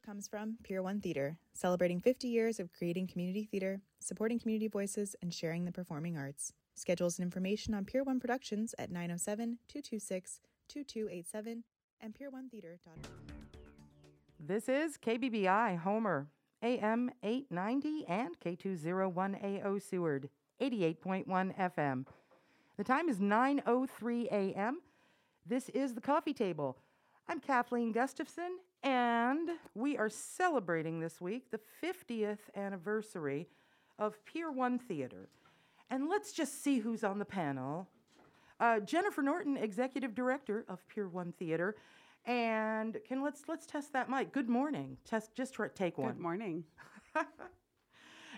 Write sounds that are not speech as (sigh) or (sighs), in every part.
support comes from Pier 1 Theater, celebrating 50 years of creating community theater, supporting community voices, and sharing the performing arts. Schedules and information on Pier 1 Productions at 907 226 2287 and pier1theater.org. This is KBBI Homer, AM 890 and K201AO Seward, 88.1 FM. The time is 9:03 a.m. This is the coffee table. I'm Kathleen Gustafson, and we are celebrating this week the 50th anniversary of Pier 1 Theater. And let's just see who's on the panel. Uh, Jennifer Norton, Executive Director of Pier 1 Theater. And can let's let's test that mic. Good morning. Test just take one. Good morning. (laughs)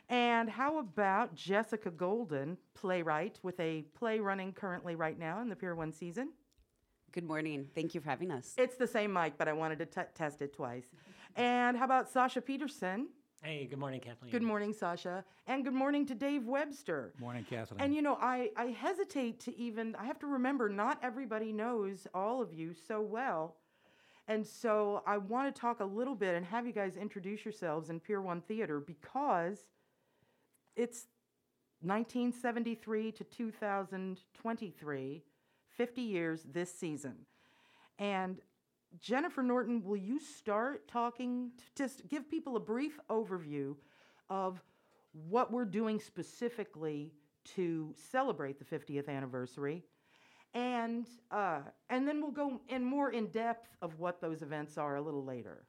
And how about Jessica Golden, playwright with a play running currently right now in the Pier 1 season? Good morning. Thank you for having us. It's the same mic, but I wanted to t- test it twice. And how about Sasha Peterson? Hey, good morning, Kathleen. Good morning, Sasha. And good morning to Dave Webster. Morning, Kathleen. And you know, I, I hesitate to even, I have to remember, not everybody knows all of you so well. And so I want to talk a little bit and have you guys introduce yourselves in Pier 1 Theater because it's 1973 to 2023, 50 years this season. And Jennifer Norton, will you start talking, just give people a brief overview of what we're doing specifically to celebrate the 50th anniversary? And, uh, and then we'll go in more in depth of what those events are a little later.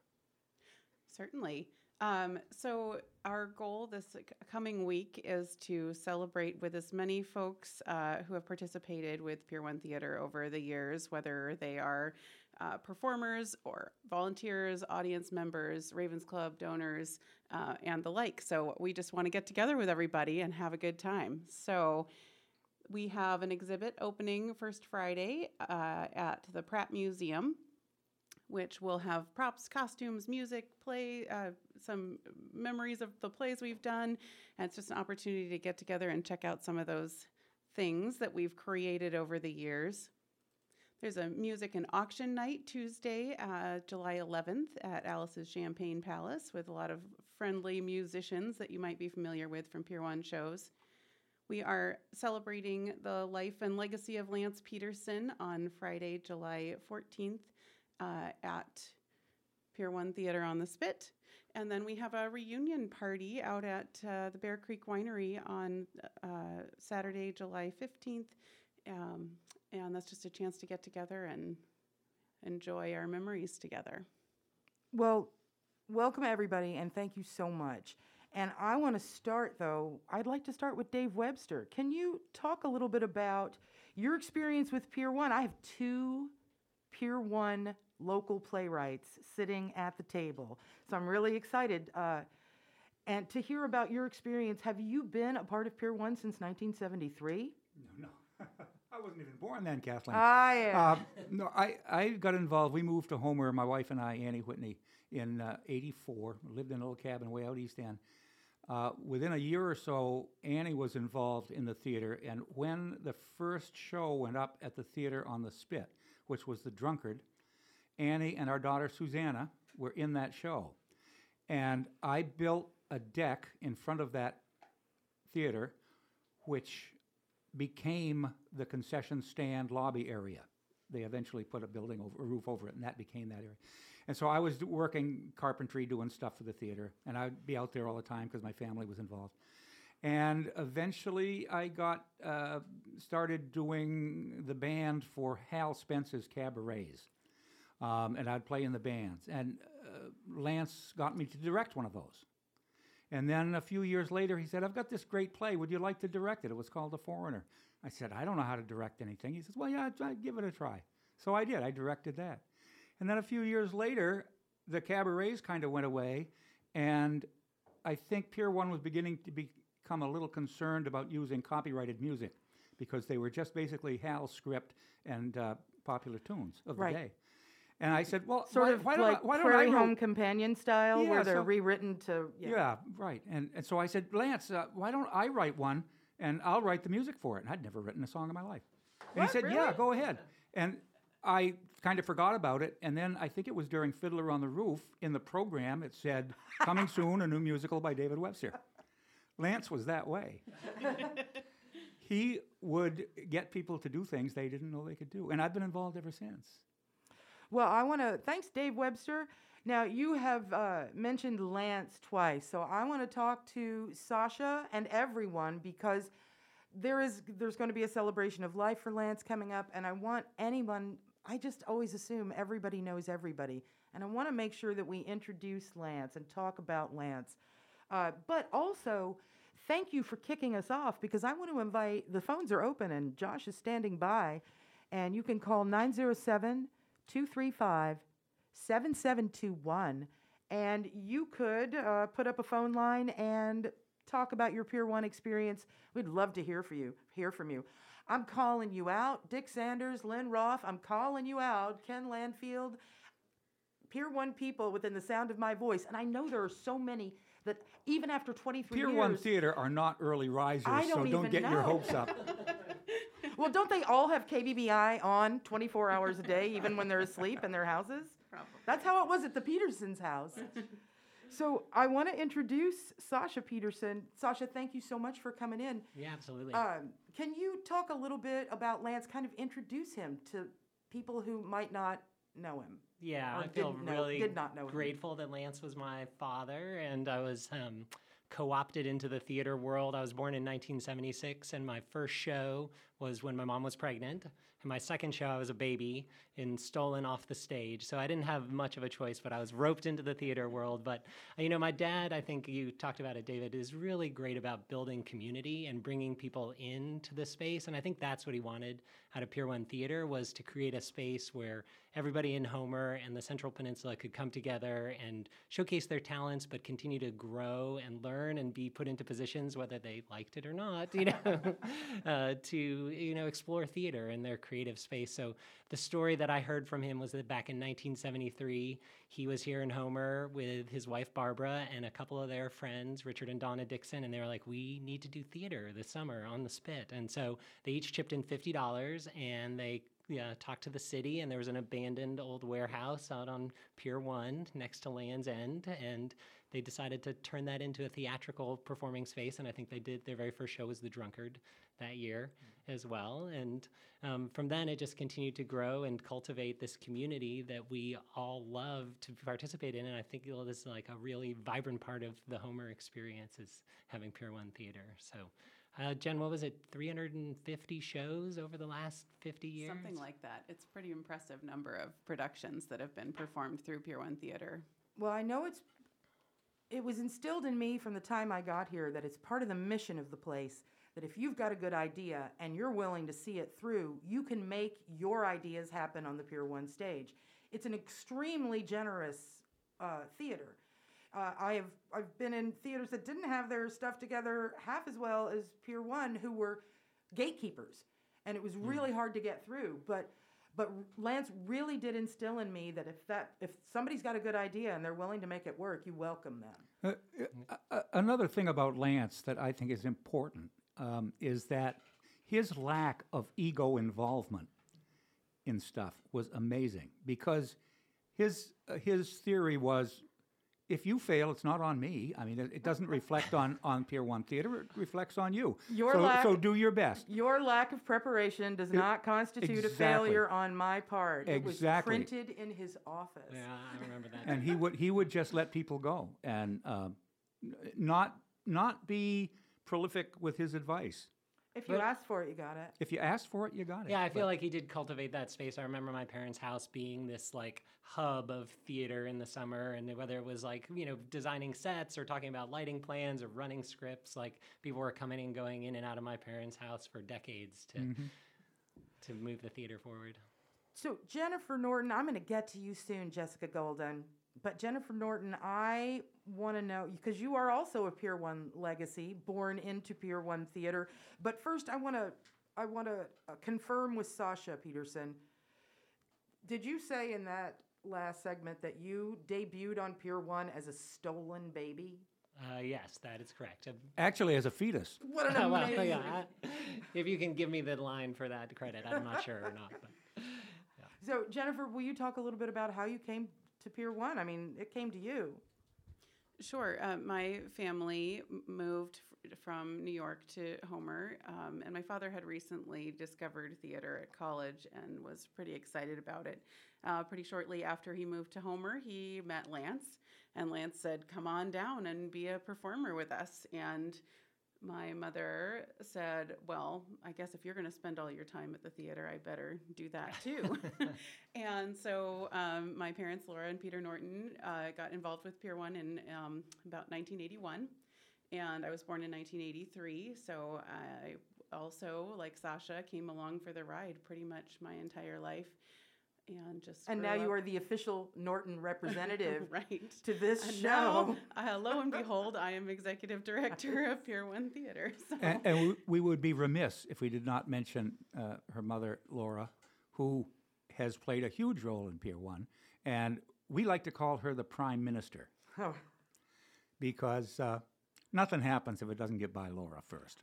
Certainly. Um, so, our goal this coming week is to celebrate with as many folks uh, who have participated with Pier 1 Theater over the years, whether they are uh, performers or volunteers, audience members, Ravens Club donors, uh, and the like. So, we just want to get together with everybody and have a good time. So, we have an exhibit opening first Friday uh, at the Pratt Museum which will have props, costumes, music, play, uh, some memories of the plays we've done. And it's just an opportunity to get together and check out some of those things that we've created over the years. There's a music and auction night Tuesday, uh, July 11th at Alice's Champagne Palace with a lot of friendly musicians that you might be familiar with from Pier 1 shows. We are celebrating the life and legacy of Lance Peterson on Friday, July 14th uh, at Pier 1 Theater on the Spit. And then we have a reunion party out at uh, the Bear Creek Winery on uh, Saturday, July 15th. Um, and that's just a chance to get together and enjoy our memories together. Well, welcome everybody, and thank you so much. And I want to start, though, I'd like to start with Dave Webster. Can you talk a little bit about your experience with Pier 1? I have two Pier 1 local playwrights sitting at the table. So I'm really excited. Uh, and to hear about your experience, have you been a part of Pier 1 since 1973? no, no. (laughs) I wasn't even born then, Kathleen. I am. Uh, no, I, I got involved. We moved to Homer, my wife and I, Annie Whitney, in uh, 84. We lived in a little cabin way out east end. Uh, within a year or so, Annie was involved in the theater, and when the first show went up at the theater on the Spit, which was The Drunkard, Annie and our daughter Susanna were in that show. And I built a deck in front of that theater, which became the concession stand lobby area. They eventually put a building over, a roof over it, and that became that area. And so I was working carpentry, doing stuff for the theater, and I'd be out there all the time because my family was involved. And eventually, I got uh, started doing the band for Hal Spence's cabarets, um, and I'd play in the bands. And uh, Lance got me to direct one of those. And then a few years later, he said, I've got this great play. Would you like to direct it? It was called The Foreigner. I said, I don't know how to direct anything. He says, Well, yeah, try, give it a try. So I did. I directed that. And then a few years later, the cabarets kind of went away. And I think Pier 1 was beginning to become a little concerned about using copyrighted music because they were just basically Hal's script and uh, popular tunes of Right. the day. And I said, Well, Sort why, of why don't like I, why don't Prairie Home Companion style, Yeah, where they're so- rewritten to. yeah. right. And, and so I said, Lance, uh, why don't I write one and I'll write the music for it? And I'd never written a song in my life. And What? he said, Yeah, go ahead. And I kind of forgot about it, and then I think it was during Fiddler on the Roof in the program. It said, "Coming soon, a new musical by David Webster." Lance was that way. (laughs) he would get people to do things they didn't know they could do, and I've been involved ever since. Well, I want to thanks Dave Webster. Now you have uh, mentioned Lance twice, so I want to talk to Sasha and everyone because there is there's going to be a celebration of life for Lance coming up, and I want anyone. I just always assume everybody knows everybody, and I want to make sure that we introduce Lance and talk about Lance. Uh, but also, thank you for kicking us off because I want to invite. The phones are open, and Josh is standing by, and you can call 907 235 7721 and you could uh, put up a phone line and talk about your Pier 1 experience. We'd love to hear from you. Hear from you. I'm calling you out. Dick Sanders, Lynn Roth, I'm calling you out. Ken Landfield, Pier 1 people within the sound of my voice. And I know there are so many that even after 23 Pier years. 1 Theater are not early risers, I so don't don't get your hopes up. (laughs) well, don't they all have KBBI on 24 hours a day, even when they're asleep in their houses? Probably. That's how it was at the Petersons' house. so I want to introduce Sasha Peterson. Sasha, thank you so much for coming in. Yeah, absolutely. Um, can you talk a little bit about Lance? Kind of introduce him to people who might not know him. yeah, I feel didn't know- really did not know him. grateful that Lance was my father, and I was um, co-opted into the theater world. I was born in 1976, and my first show was when my mom was pregnant. And my second show, I was a baby and stolen off the stage. So I didn't have much of a choice, but I was roped into the theater world. But, you know, my dad, I think you talked about it, David, is really great about building community and bringing people into the space. And I think that's what he wanted out of Pier 1 Theater was to create a space where everybody in Homer and the Central Peninsula could come together and showcase their talents, but continue to grow and learn and be put into positions, whether they liked it or not, you know, (laughs) uh, to you know explore theater in their creative space. So the story that I heard from him was that back in 1973, he was here in Homer with his wife Barbara and a couple of their friends, Richard and Donna Dixon, and they were like, "We need to do theater this summer on the Spit." And so they each chipped in fifty dollars, and they yeah, talked to the city, and there was an abandoned old warehouse out on Pier One next to Land's End, and they decided to turn that into a theatrical performing space. And I think they did. Their very first show was The Drunkard that year as well. And um, from then, it just continued to grow and cultivate this community that we all love to participate in. And I think you know, this is like a really vibrant part of the Homer experience is having Pier One Theater. So. Uh, Jen, what was it? 350 shows over the last 50 years? Something like that. It's a pretty impressive number of productions that have been performed through Pier 1 Theater. Well, I know it's. It was instilled in me from the time I got here that it's part of the mission of the place that if you've got a good idea and you're willing to see it through, you can make your ideas happen on the Pier 1 stage. It's an extremely generous uh, theater. Uh, I have I've been in theaters that didn't have their stuff together half as well as Pier One, who were gatekeepers, and it was really hard to get through. But but Lance really did instill in me that if that if somebody's got a good idea and they're willing to make it work, you welcome them. Uh, uh, another thing about Lance that I think is important um, is that his lack of ego involvement in stuff was amazing because his uh, his theory was if you fail, it's not on me. I mean, it, it doesn't reflect on, (laughs) on Pier 1 Theater, it reflects on you. Your so, lack- so do your best. Your lack of preparation does not constitute a failure on my part. It was Exactly. printed in his office. Yeah, I remember that. and he would he would just let people go and um, n- not not be prolific with his advice. If you asked for it, you got it. If you asked for it, you got it. Yeah, I feel But- like he did cultivate that space. I remember my parents' house being this like hub of theater in the summer, and whether it was like you know designing sets or talking about lighting plans or running scripts, like people were coming and going in and out of my parents' house for decades to Mm-hmm. to move the theater forward. So Jennifer Norton, I'm going to get to you soon, Jessica Golden. But Jennifer Norton, I want to know because you are also a Pier One legacy, born into Pier One theater. But first, I want to I want to uh, confirm with Sasha Peterson. Did you say in that last segment that you debuted on Pier One as a stolen baby? Uh, yes, that is correct. Uh, Actually, as a fetus. What an (laughs) well, amazing! yeah, I- if you can give me the line for that credit, I'm not sure or not. But So, Jennifer, will you talk a little bit about how you came to Pier One? I mean, it came to you. Sure. Uh, my family moved f- from New York to Homer, um, and my father had recently discovered theater at college and was pretty excited about it. Uh, pretty shortly after he moved to Homer, he met Lance, and Lance said, Come on down and be a performer with us. And my mother said, Well, I guess if you're going to spend all your time at the theater, I better do that too. (laughs) (laughs) and so um, my parents, Laura and Peter Norton, uh, got involved with Pier 1 in um, about 1981. And I was born in 1983. So I also, like Sasha, came along for the ride pretty much my entire life. And just And grew now you are the official Norton representative (laughs) right. to this And show. now, uh, (laughs) lo and behold, I am executive director of Pier One Theater. (laughs) So. And, and we, we would be remiss if we did not mention uh, her mother, Laura, who has played a huge role in Pier 1. And we like to call her the Prime Minister Oh, because uh, nothing happens if it doesn't get by Laura first.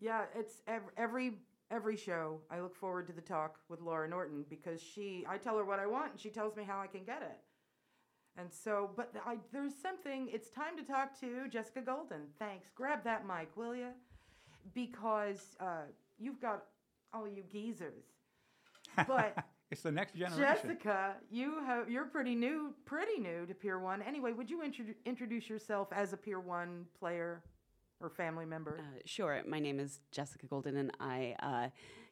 yeah, it's ev- every every show. I look forward to the talk with Laura Norton because she, I tell her what I want and she tells me how I can get it. And so, but I, there's something. It's time to talk to Jessica Golden. Thanks. Grab that mic, will you? Because uh, you've got all you geezers. But (laughs) it's the next generation. Jessica, you have you're pretty new, pretty new to Pier One. Anyway, would you intro- introduce yourself as a Pier One player or family member? Uh, sure. My name is Jessica Golden, and I uh,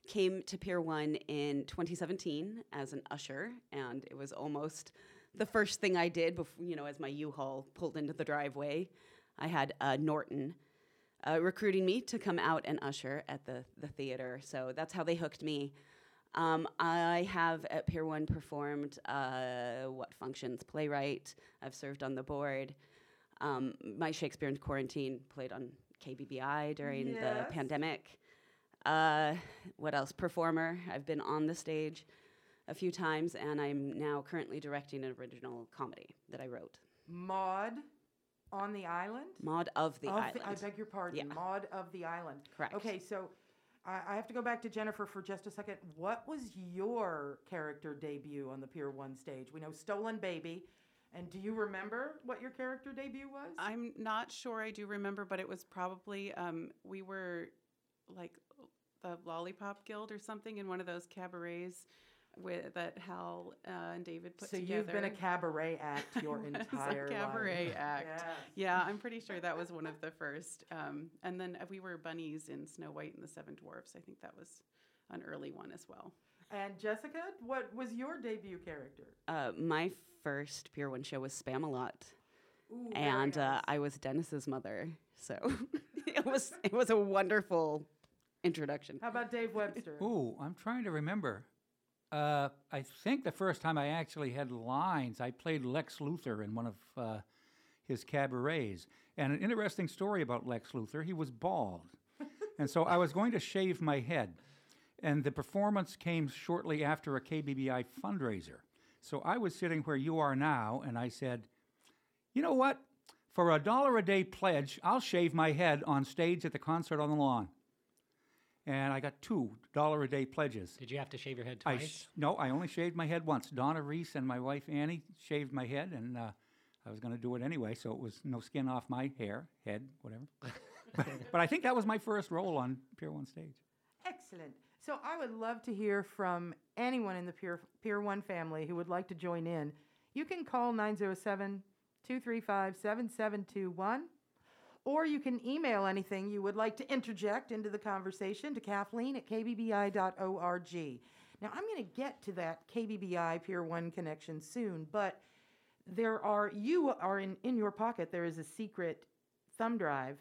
came to Pier 1 in 2017 as an usher, and it was almost the first thing I did before, you know, as my U-Haul pulled into the driveway. I had uh, Norton uh, recruiting me to come out and usher at the, the theater, so that's how they hooked me. Um, I have at Pier 1 performed uh, what functions? Playwright. I've served on the board. Um, my Shakespeare in Quarantine played on KBBI during Yes. the pandemic. Uh, what else? Performer. I've been on the stage a few times, and I'm now currently directing an original comedy that I wrote. Maud on the island. Maud of the Of Island. I beg your pardon. Yeah. Maud of the island. Correct. Okay, so I, I have to go back to Jennifer for just a second. What was your character debut on the Pier One stage? We know Stolen Baby. And do you remember what your character debut was? I'm not sure I do remember, but it was probably um, we were like the Lollipop Guild or something in one of those cabarets with that Hal uh, and David put so together. you've been a cabaret act (laughs) your entire a cabaret life. act. Yes. Yeah, I'm pretty sure that was one of the first. Um, and then uh, we were bunnies in Snow White and the Seven Dwarfs. I think that was an early one as well. And Jessica, what was your debut character? Uh, my first Pier 1 show was Spamalot. Ooh, very and uh. I was Dennis's mother. So (laughs) it was it was a wonderful introduction. How about Dave Webster? Ooh, I'm trying to remember. Uh, I think the first time I actually had lines, I played Lex Luthor in one of uh, his cabarets. And an interesting story about Lex Luthor he was bald. (laughs) and so I was going to shave my head. And the performance came shortly after a KBBI fundraiser. So I was sitting where you are now, and I said, you know what? For a dollar a day pledge, I'll shave my head on stage at the concert on the lawn. And I got two dollar a day pledges. Did you have to shave your head I twice? sh- no, I only shaved my head once. Donna Reese and my wife Annie shaved my head, and uh, I was going to do it anyway, so it was no skin off my hair, head, whatever. but, (laughs) but I think that was my first role on Pier One stage. Excellent. So I would love to hear from anyone in the Pier, Pier 1 family who would like to join in. You can call 907 235 7721, or you can email anything you would like to interject into the conversation to Kathleen at kbbi.org. Now, I'm going to get to that KBBI Pier 1 connection soon, but there are, you are in, in your pocket, there is a secret thumb drive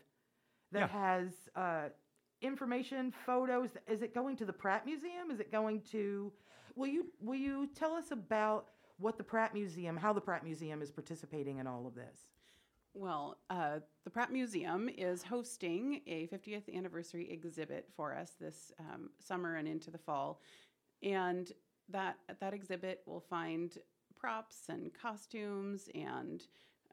that Yeah. has uh, information, photos. Is it going to the Pratt Museum? Is it going to? Will you will you tell us about what the Pratt Museum, how the Pratt Museum is participating in all of this? Well, uh, the Pratt Museum is hosting a 50th anniversary exhibit for us this um, summer and into the fall, and that that exhibit we'll find props and costumes and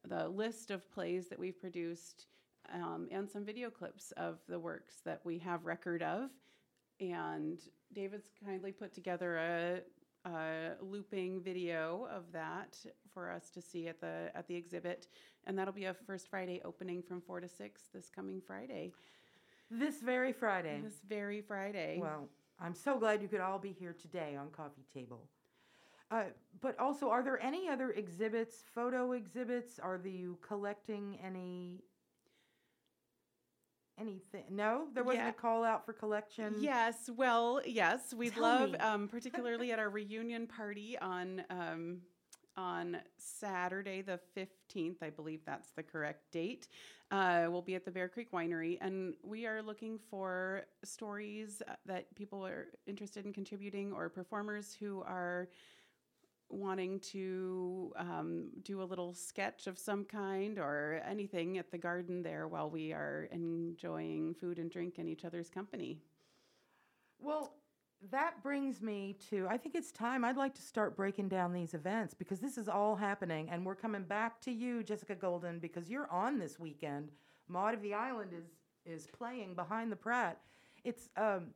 the list of plays that we've produced um, and some video clips of the works that we have record of. And David's kindly put together a, uh, looping video of that for us to see at the at the exhibit, and that'll be a first Friday opening from four to six this coming Friday. This very Friday. This very Friday. Well, I'm so glad you could all be here today on Coffee Table. Uh, but also, are there any other exhibits, photo exhibits? Are you collecting any anything? No, there wasn't Yeah. a call out for collection. Yes, well, yes, we'd Tell love, um, particularly at our reunion party on um, on Saturday the fifteenth. I believe that's the correct date. Uh, we'll be at the Bear Creek Winery, and we are looking for stories that people are interested in contributing or performers who are wanting to um, do a little sketch of some kind or anything at the garden there while we are enjoying food and drink and each other's company. Well, that brings me to I think it's time I'd like to start breaking down these events because this is all happening and we're coming back to you, Jessica Golden, because you're on this weekend. Maud of the Island is is playing behind the Pratt. It's um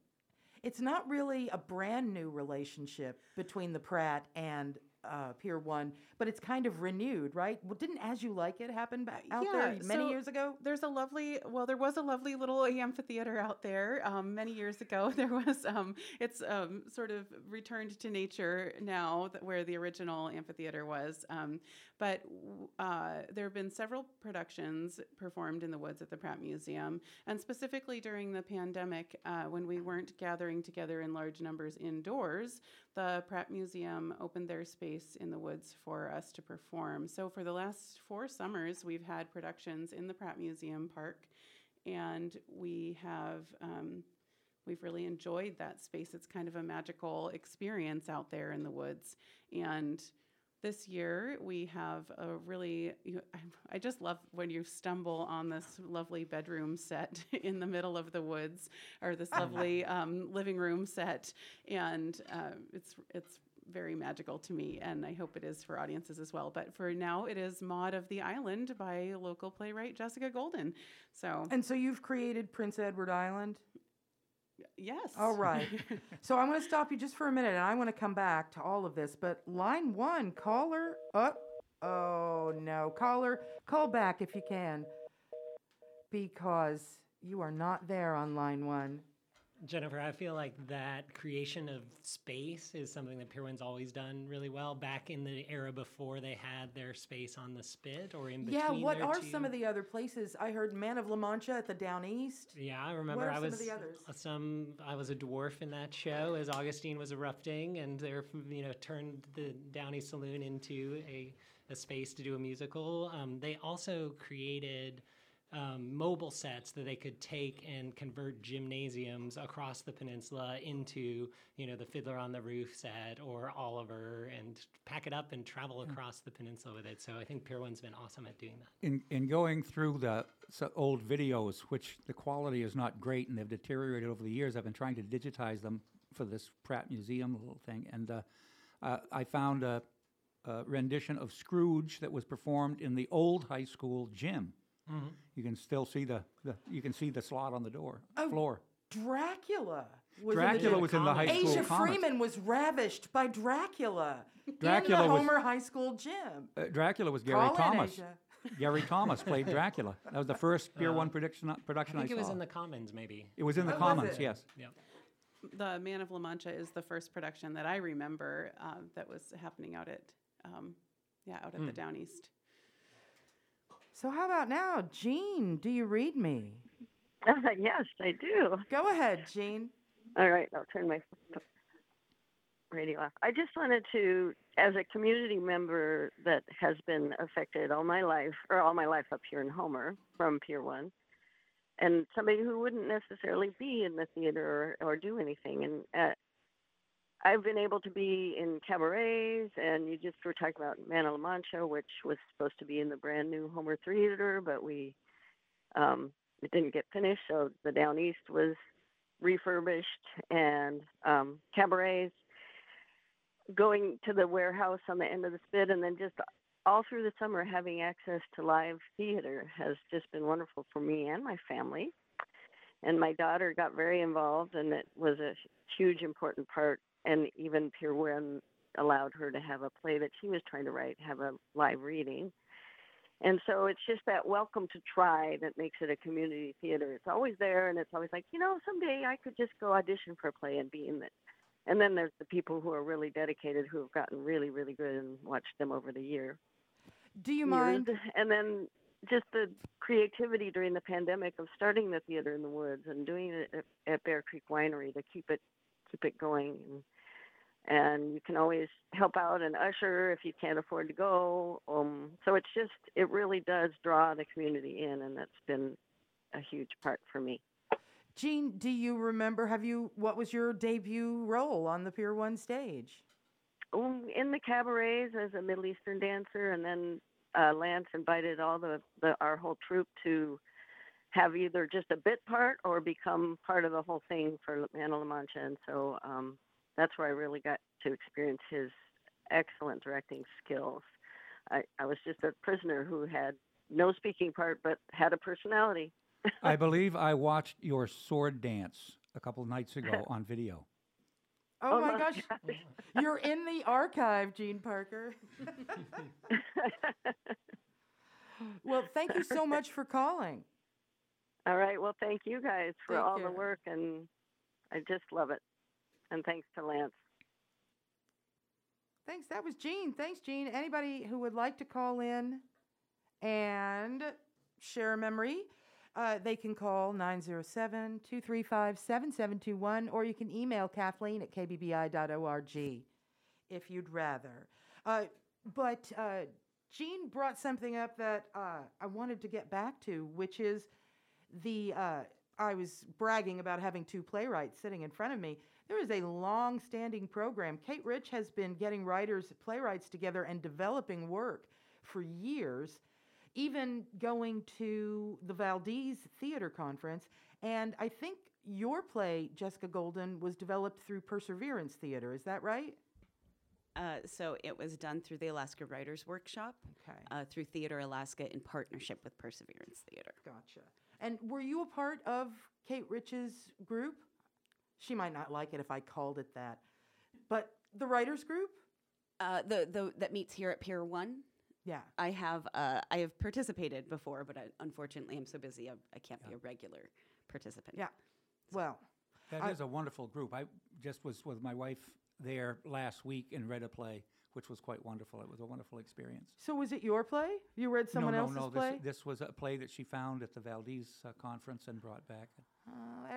it's not really a brand new relationship between the Pratt and uh, Pier One, but it's kind of renewed, right? Well, didn't As You Like It happen back out there many so years ago? There's a lovely, well, there was a lovely little amphitheater out there um, many years ago. (laughs) There was, um, it's um, sort of returned to nature now, that where the original amphitheater was. Um, but uh, there have been several productions performed in the woods at the Pratt Museum, and specifically during the pandemic, uh, when we weren't gathering together in large numbers indoors, the Pratt Museum opened their space in the woods for us to perform. So for the last four summers, we've had productions in the Pratt Museum Park, and we have um, we've really enjoyed that space. It's kind of a magical experience out there in the woods, and this year we have a really you, I- I just love when you stumble on this lovely bedroom set (laughs) in the middle of the woods or this lovely um, living room set. And uh, it's it's very magical to me and I hope it is for audiences as well. But for now it is Maud of the Island by local playwright Jessica Golden. So And so you've created Prince Edward Island? Yes All right. (laughs) so I'm going to stop you just for a minute, and I want to come back to all of this. But line one, caller. Oh, oh no, caller, call back if you can, because you are not there on line one. Jennifer, I feel like that creation of space is something that Pier One's always done really well. Back in the era before they had their space on the spit or in between. Yeah. What are two. some of the other places? I heard Man of La Mancha at the Down East. Yeah, I remember I some of was the others? uh, some I was a dwarf in that show as Augustine was erupting and they're you know turned the Down East Saloon into a, a space to do a musical. Um, they also created um, mobile sets that they could take and convert gymnasiums across the peninsula into you know the Fiddler on the Roof set or Oliver and pack it up and travel across the peninsula with it. So I think Pier One's been awesome at doing that. In, in going through the old videos, which the quality is not great and they've deteriorated over the years, I've been trying to digitize them for this Pratt Museum little thing, and uh, uh, I found a, a rendition of Scrooge that was performed in the old high school gym. You can still see the, the you can see the slot on the door floor. Dracula. Was Dracula in was in the high comics. school Asia comics. Freeman was ravished by Dracula. Dracula in the was- Homer High School gym. Uh, Dracula was Gary Call in, Thomas. Asia. (laughs) Gary Thomas played Dracula. That was the first Pier One production production I I, think it was saw. in the Commons maybe. it was in the Oh, was Commons, it? yes. Yeah. the Man of La Mancha is the first production that I remember uh, that was happening out at um, yeah out at the Down East So how about now, Jean? Do you read me? (laughs) yes, I do. Go ahead, Jean. All right, I'll turn my radio off. I just wanted to, as a community member that has been affected all my life, or all my life up here in Homer from Pier 1, and somebody who wouldn't necessarily be in the theater or, or do anything. And uh, I've been able to be in cabarets, and you just were talking about Man of La Mancha, which was supposed to be in the brand new Homer Theater, but we um, it didn't get finished, so the Down East was refurbished and um, cabarets, going to the warehouse on the end of the spit, and then just all through the summer having access to live theater has just been wonderful for me and my family. And my daughter got very involved, and it was a huge, important part. And even Pier One allowed her to have a play that she was trying to write, have a live reading. And so it's just that welcome to try that makes it a community theater. It's always there, and it's always like, you know, someday I could just go audition for a play and be in it. And then there's the people who are really dedicated, who have gotten really, really good, and watched them over the year. Do you years. mind? And then just the creativity during the pandemic of starting the theater in the woods and doing it at, at Bear Creek Winery to keep it keep it going. And, and you can always help out and usher if you can't afford to go. Um, so it's just it really does draw the community in, and that's been a huge part for me. Jean, do you remember? Have you? What was your debut role on the Pier One stage? Um, in the cabarets as a Middle Eastern dancer, and then uh, Lance invited all the, the our whole troupe to have either just a bit part or become part of the whole thing for Man of La Mancha, and so um, that's where I really got to experience his excellent directing skills. I, I was just a prisoner who had no speaking part but had a personality. I (laughs) believe I watched your sword dance a couple of nights ago (laughs) on video. Oh, Oh my my gosh, (laughs) you're in the archive, Jean Parker. well, thank you so much for calling. all right, well, thank you guys for Take all care. the work, and I just love it. And thanks to Lance. Thanks. That was Jean. Thanks, Jean. Anybody who would like to call in and share a memory, uh, they can call 907 235 7721 or you can email Kathleen at kbbi.org if you'd rather. Uh, but uh, Jean brought something up that uh, I wanted to get back to, which is the. Uh, I was bragging about having two playwrights sitting in front of me. There is a long standing program. Kate Rich has been getting writers, playwrights together and developing work for years, even going to the Valdez Theater Conference. And I think your play, Jessica Golden, was developed through Perseverance Theater. Is that right? Uh, so it was done through the Alaska Writers Workshop, Okay. uh, through Theater Alaska in partnership with Perseverance Theater. Gotcha. And were you a part of Kate Rich's group? She might not like it if I called it that. But the writers group? Uh, the, the that meets here at Pier One. Yeah. I have uh, I have participated before, but I, unfortunately I'm so busy I, I can't be a regular participant. Yeah. Well, that is a wonderful group. I just was with my wife there last week and read a play, which was quite wonderful. It was a wonderful experience. so was it your play? You read someone no, no, else's no. play? This, this was a play that she found at the Valdez uh, conference and brought back.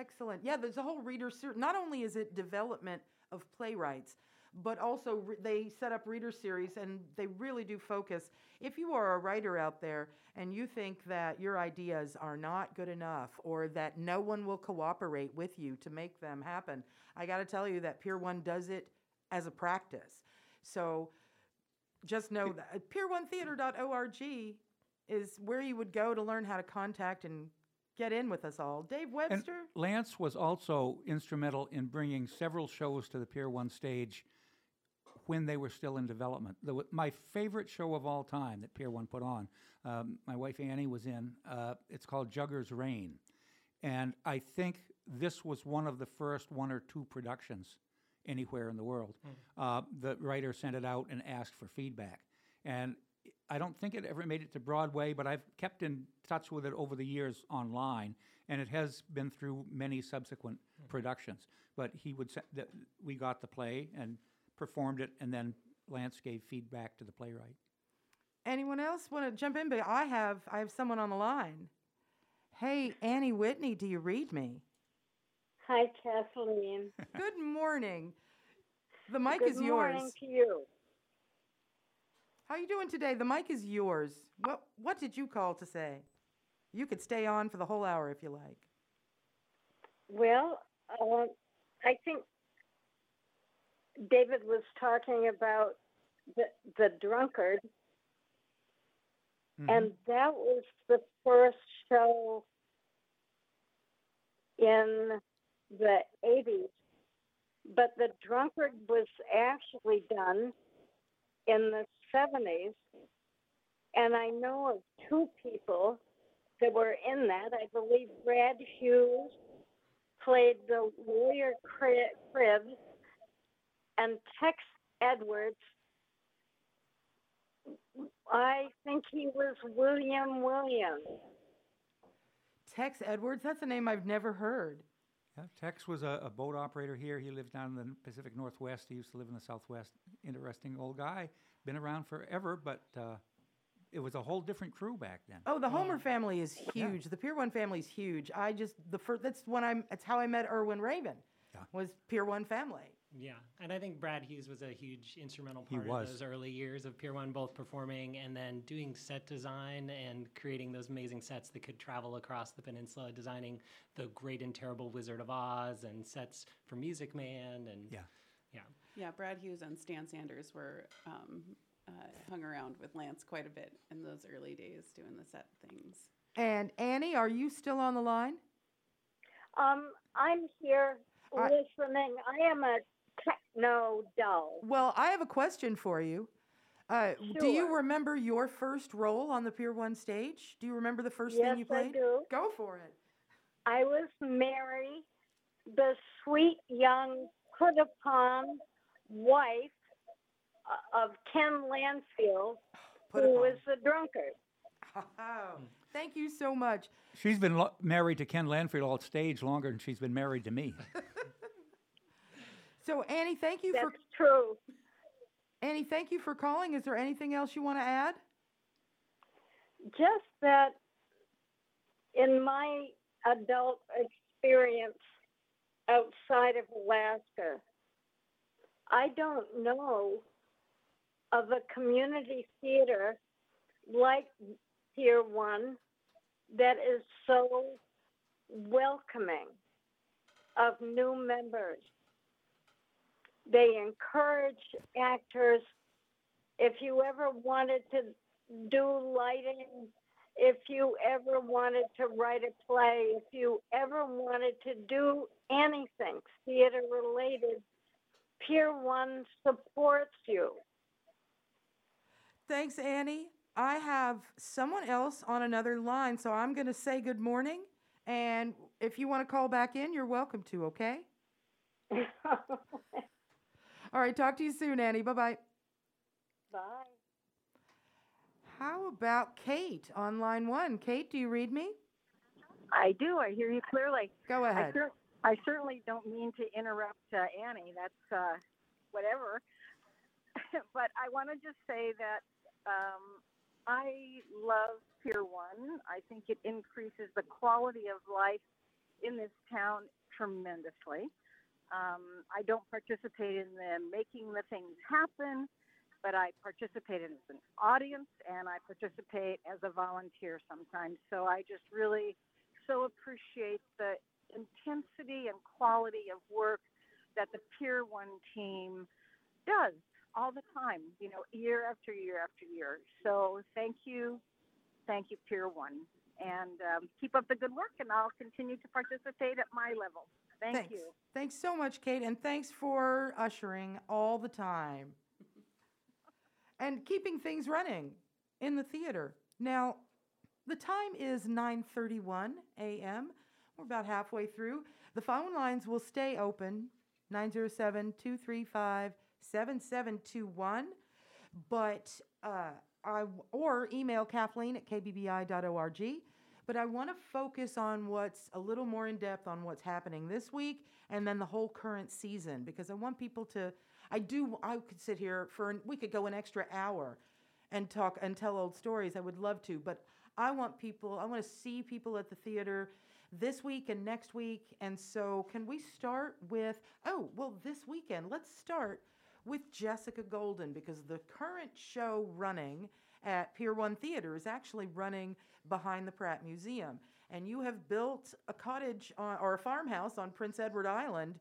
Excellent. Yeah, there's a whole reader series. Not only is it development of playwrights, but also re- they set up reader series and they really do focus. If you are a writer out there and you think that your ideas are not good enough or that no one will cooperate with you to make them happen, I got to tell you that Pier 1 does it as a practice. So just know that uh, pier1theater.org is where you would go to learn how to contact and get in with us all. Dave And Webster? Lance was also instrumental in bringing several shows to the Pier 1 stage when they were still in development. The, my favorite show of all time that Pier 1 put on, um, my wife Annie was in, uh, it's called Jugger's Reign. And I think this was one of the first one or two productions anywhere in the world. Uh, the writer sent it out and asked for feedback. And I don't think it ever made it to Broadway, but I've kept in touch with it over the years online, and it has been through many subsequent hmm. productions. But he would say that we got the play and performed it, and then Lance gave feedback to the playwright. Anyone else want to jump in? But I have I have someone on the line. Hey, Annie Whitney, do you read me? Hi, Kathleen. Good morning. The mic Good is yours. Good morning to you. How you doing today? The mic is yours. What what did you call to say? You could stay on for the whole hour if you like. Well, uh, I think David was talking about the the drunkard, and that was the first show in the 80s. But the drunkard was actually done in the 70s, and I know of two people that were in that. I believe Brad Hughes played the lawyer Cri- Cribbs, and Tex Edwards. I think he was William Williams. Tex Edwards, that's a name I've never heard. Yeah, Tex was a, a boat operator here. He lived down in the Pacific Northwest. He used to live in the Southwest. Interesting old guy. Been around forever, but uh, it was a whole different crew back then. Oh, the Homer family is huge. The Pier One family is huge. I just the first that's when I'm that's how I met Erwin Raven. Yeah. Was Pier One family. Yeah, and I think Brad Hughes was a huge instrumental He part was. of those early years of Pier One, both performing and then doing set design and creating those amazing sets that could travel across the peninsula, designing the Great and Terrible Wizard of Oz and sets for Music Man and Yeah. Yeah. Yeah, Brad Hughes and Stan Sanders were um, uh, hung around with Lance quite a bit in those early days doing the set things. And Annie, are you still on the line? Um, I'm here I- listening. I am a techno doll. Well, I have a question for you. Uh, Do you remember your first role on the Pier One stage? Do you remember the first yes, thing you played? I played? do. Go for it. I was Mary, the sweet young put upon wife uh, of Ken Lansfield, (sighs) Put who was a drunkard. Oh, (laughs) thank you so much. She's been lo- married to Ken Lanfield on stage longer than she's been married to me. (laughs) So Annie, thank you That's for true. Annie, thank you for calling. Is there anything else you want to add? Just that in my adult experience outside of Alaska, I don't know of a community theater like Pier 1 that is so welcoming of new members. They encourage actors. If you ever wanted to do lighting, if you ever wanted to write a play, if you ever wanted to do anything theater related, Pier 1 supports you. Thanks, Annie. I have someone else on another line, so I'm going to say good morning. And if you want to call back in, you're welcome to, okay? (laughs) All right, talk to you soon, Annie. Bye bye. Bye. How about Kate on line one? Kate, do you read me? I do. I hear you clearly. Go I, ahead. cer- I certainly don't mean to interrupt uh, Annie. That's uh, whatever. (laughs) but I want to just say that um, I love Pier 1. I think it increases the quality of life in this town tremendously. Um, I don't participate in the making the things happen, but I participate as an audience and I participate as a volunteer sometimes. So I just really so appreciate the intensity and quality of work that the Pier 1 team does all the time, you know, year after year after year. So thank you. Thank you, Pier 1. And um, keep up the good work, and I'll continue to participate at my level. Thank thanks. you. Thanks so much, Kate, and thanks for ushering all the time (laughs) and keeping things running in the theater. Now, the time is 9:31 a.m. We're about halfway through. The phone lines will stay open 907-235-7721, but uh, I or email Kathleen at kbbi.org. But I want to focus on what's a little more in depth on what's happening this week and then the whole current season because I want people to. I do. I could sit here for. We could go an extra hour and talk and tell old stories. I would love to, but I want people. I want to see people at the theater this week and next week. And so, can we start with? Oh, well, this weekend. Let's start with Jessica Golden because the current show running at Pier 1 Theater is actually running behind the Pratt Museum. And you have built a cottage on, or a farmhouse on Prince Edward Island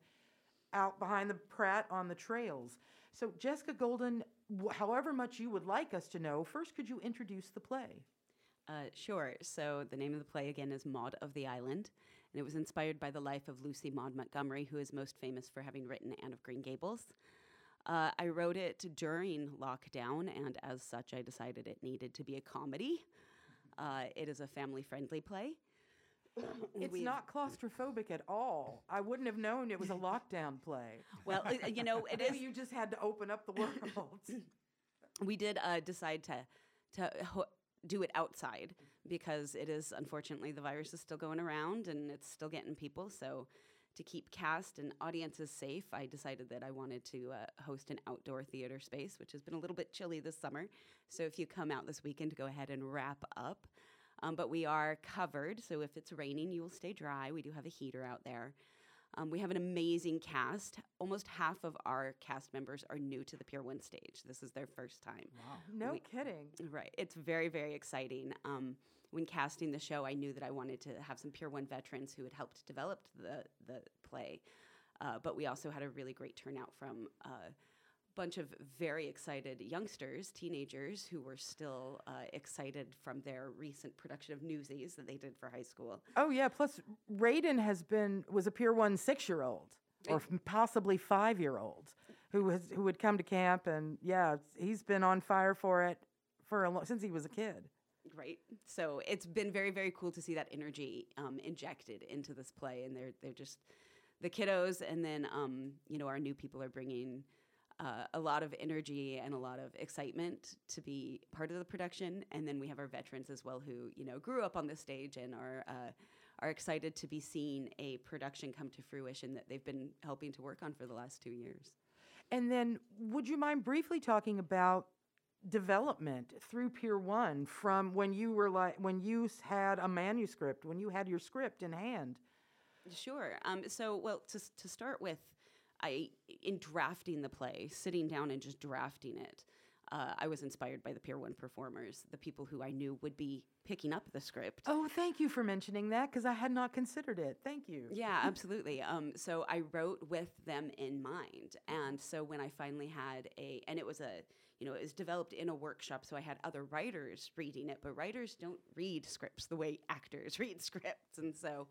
out behind the Pratt on the trails. So, Jessica Golden, however much you would like us to know, first could you introduce the play? Uh, sure. So the name of the play again is Maud of the Island, and it was inspired by the life of Lucy Maud Montgomery, who is most famous for having written Anne of Green Gables. Uh, I wrote it during lockdown, and as such, I decided it needed to be a comedy. Uh, it is a family friendly play. (coughs) It's We've- not claustrophobic at all. I wouldn't have known it was a (laughs) lockdown play. Well, uh, you know, it (laughs) is. you just had to open up the world. (coughs) we did uh, decide to to ho- do it outside because it is unfortunately the virus is still going around and it's still getting people. So to keep cast and audiences safe, I decided that I wanted to uh, host an outdoor theater space, which has been a little bit chilly this summer. So if you come out this weekend, go ahead and wrap up. Um, but we are covered, so if it's raining, you will stay dry. We do have a heater out there. Um, we have an amazing cast. Almost half of our cast members are new to the Pier One stage. This is their first time. Wow. no We- kidding. Right. It's very, very exciting. Um, when casting the show, I knew that I wanted to have some Pier One veterans who had helped develop the the play, uh, but we also had a really great turnout from a bunch of very excited youngsters, teenagers who were still uh, excited from their recent production of Newsies that they did for high school. Oh yeah. Plus, Raiden has been was a Pier One six year old or possibly five year old who has who would come to camp and yeah, he's been on fire for it for a lo- since he was a kid. Right. So it's been very, very cool to see that energy um, injected into this play, and they're they're just the kiddos, and then um, you know our new people are bringing uh, a lot of energy and a lot of excitement to be part of the production, and then we have our veterans as well who you know grew up on the stage and are. Uh, are excited to be seeing a production come to fruition that they've been helping to work on for the last two years. And then, would you mind briefly talking about development through Pier One from when you were like when you had a manuscript, when you had your script in hand? Sure. Um, so, well, to, to start with, I in drafting the play, sitting down and just drafting it, uh, I was inspired by the Pier One performers, the people who I knew would be picking up the script. Oh, thank you for mentioning that because I had not considered it. Thank you. Yeah, (laughs) absolutely. Um, so I wrote with them in mind, and so when I finally had a, and it was a, you know, it was developed in a workshop, so I had other writers reading it, but writers don't read scripts the way actors (laughs) read scripts, and so.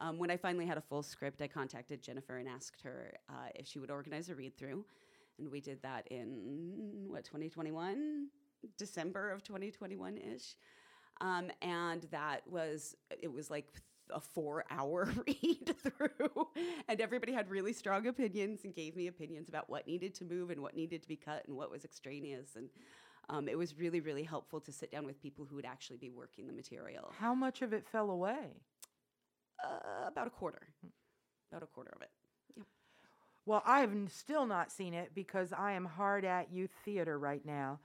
Um, when I finally had a full script, I contacted Jennifer and asked her uh, if she would organize a read through. And we did that in, what, 2021? December of 2021 ish. Um, and that was, it was like a four hour (laughs) read through. And everybody had really strong opinions and gave me opinions about what needed to move and what needed to be cut and what was extraneous. And um, it was really, really helpful to sit down with people who would actually be working the material. How much of it fell away? Uh, about a quarter. About a quarter of it. Well, I have still not seen it because I am hard at youth theater right now,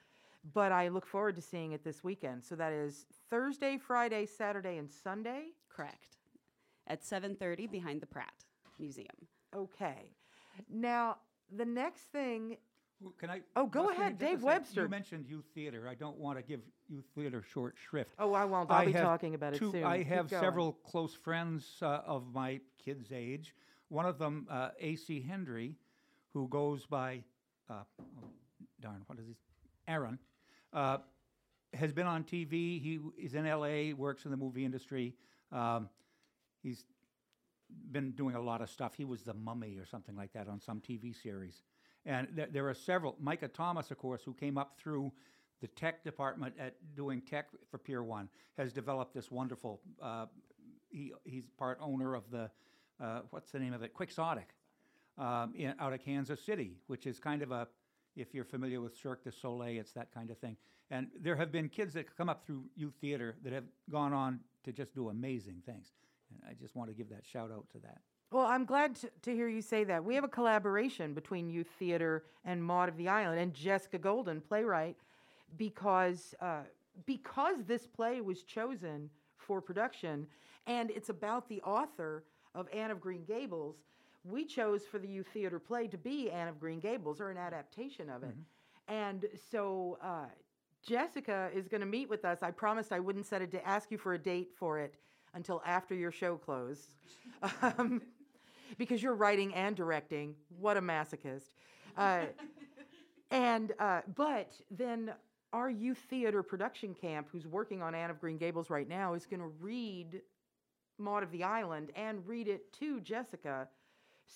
but I look forward to seeing it this weekend. So that is Thursday, Friday, Saturday, and Sunday. Correct. At 7.30 behind the Pratt Museum. Okay. Now, the next thing Can I? Oh, go ahead, Dave. Webster. You mentioned youth theater. I don't want to give youth theater short shrift. Oh, I won't. I'll I be talking about it soon. I Keep have going. several close friends uh, of my kids' age. One of them, uh, A.C. Hendry, who goes by, uh, oh, darn, what is his? Aaron, uh, has been on TV. He is in L.A., works in the movie industry. Um, he's been doing a lot of stuff. He was the mummy or something like that on some TV series. And there, there are several. Micah Thomas, of course, who came up through the tech department at doing tech for Pier One, has developed this wonderful. Uh, he he's part owner of the uh, what's the name of it? Quixotic, um, in, out of Kansas City, which is kind of a if you're familiar with Cirque du Soleil, it's that kind of thing. And there have been kids that come up through youth theater that have gone on to just do amazing things. And I just want to give that shout out to that. Well, I'm glad to, to hear you say that. We have a collaboration between Youth Theater and Maud of the Island and Jessica Golden, playwright, because uh, because this play was chosen for production, and it's about the author of Anne of Green Gables. We chose for the Youth Theater play to be Anne of Green Gables or an adaptation of it, and so. Uh, Jessica is going to meet with us. I promised I wouldn't set it to ask you for a date for it until after your show closed. Um, (laughs) because you're writing and directing. What a masochist. Uh, (laughs) and, uh, but then our youth theater production camp, who's working on Anne of Green Gables right now, is going to read Maud of the Island and read it to Jessica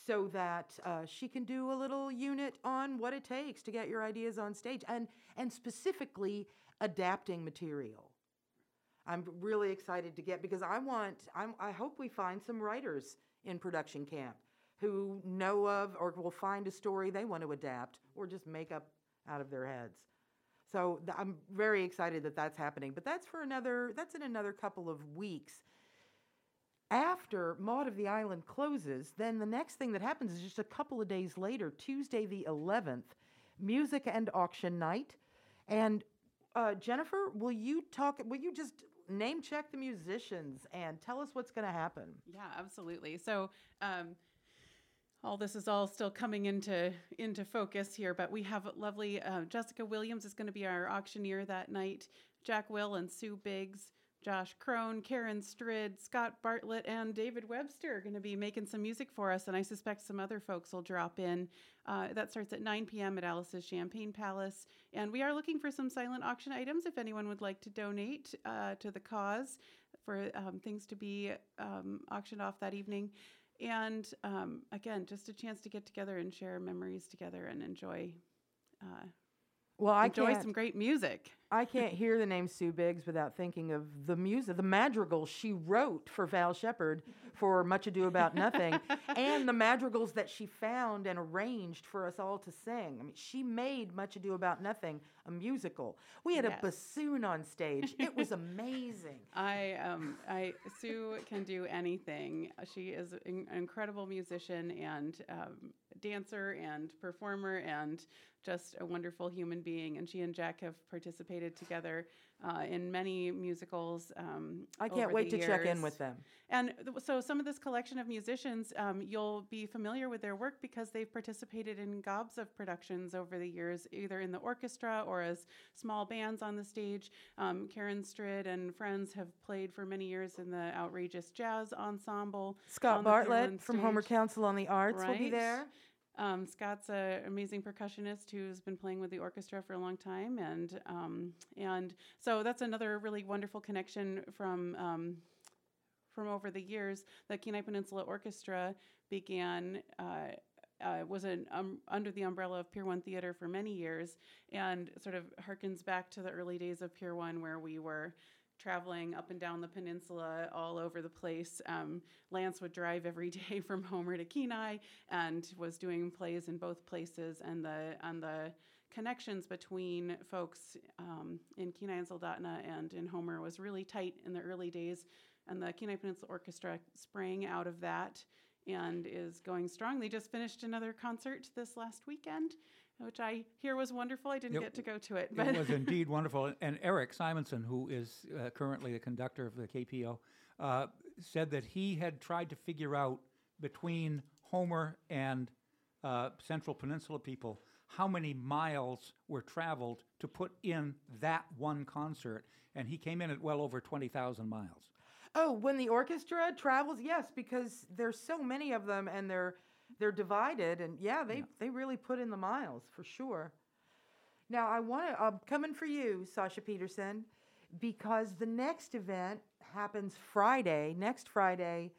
so that uh, she can do a little unit on what it takes to get your ideas on stage and, and specifically adapting material. I'm really excited to get because I want, I'm, I hope we find some writers in production camp who know of or will find a story they want to adapt or just make up out of their heads. So th- I'm very excited that that's happening. But that's for another, that's in another couple of weeks. After Maud of the Island closes, then the next thing that happens is just a couple of days later, Tuesday the 11th, music and auction night. And uh, Jennifer, will you talk, will you just name check the musicians and tell us what's going to happen? Yeah, absolutely. So, um, all this is all still coming into into focus here, but we have lovely uh, Jessica Williams is going to be our auctioneer that night. Jack Will and Sue Biggs, Josh Crone, Karen Strid, Scott Bartlett, and David Webster are going to be making some music for us, and I suspect some other folks will drop in. Uh, that starts at 9 p.m. at Alice's Champagne Palace, and we are looking for some silent auction items if anyone would like to donate uh, to the cause for um, things to be um, auctioned off that evening. And um, again, just a chance to get together and share memories together and enjoy uh, Well, I enjoy some great music. I can't hear the name Sue Biggs without thinking of the music, the madrigals she wrote for Val Shepard for Much Ado About Nothing, (laughs) and the madrigals that she found and arranged for us all to sing. I mean, she made Much Ado About Nothing a musical. We had Yes. a bassoon on stage. It was (laughs) amazing. I um I Sue can do anything. She is an incredible musician and um, dancer and performer and just a wonderful human being. And she and Jack have participated together uh, in many musicals. Um, I can't wait to check in with them. And th- so, some of this collection of musicians, um, you'll be familiar with their work because they've participated in gobs of productions over the years, either in the orchestra or as small bands on the stage. Um, Karen Strid and friends have played for many years in the Outrageous Jazz Ensemble. Scott on the Pier Bartlett from Homer. Council on the Arts will be there. Um, Scott's an amazing percussionist who's been playing with the orchestra for a long time, and um, and so that's another really wonderful connection from um, from over the years. The Kenai Peninsula Orchestra began. Uh, uh, was an, um, under the umbrella of Pier One Theater for many years, and sort of harkens back to the early days of Pier One, where we were traveling up and down the peninsula all over the place. Um, Lance would drive every (laughs) day from Homer to Kenai and was doing plays in both places, and the and the connections between folks um, in Kenai and Soldotna and in Homer was really tight in the early days, and the Kenai Peninsula Orchestra sprang out of that and is going strong. They just finished another concert this last weekend, which I hear was wonderful. I didn't It get to go to it, but It was (laughs) indeed wonderful. And Eric Simonson, who is uh, currently the conductor of the KPO, uh, said that he had tried to figure out between Homer and uh, Central Peninsula people how many miles were traveled to put in that one concert, and he came in at well over 20,000 miles. Oh, when the orchestra travels, yes, because there's so many of them and they're they're divided, and yeah, they they really put in the miles for sure. Now I want to. I'm coming for you, Sasha Peterson, because the next event happens Friday, next Friday,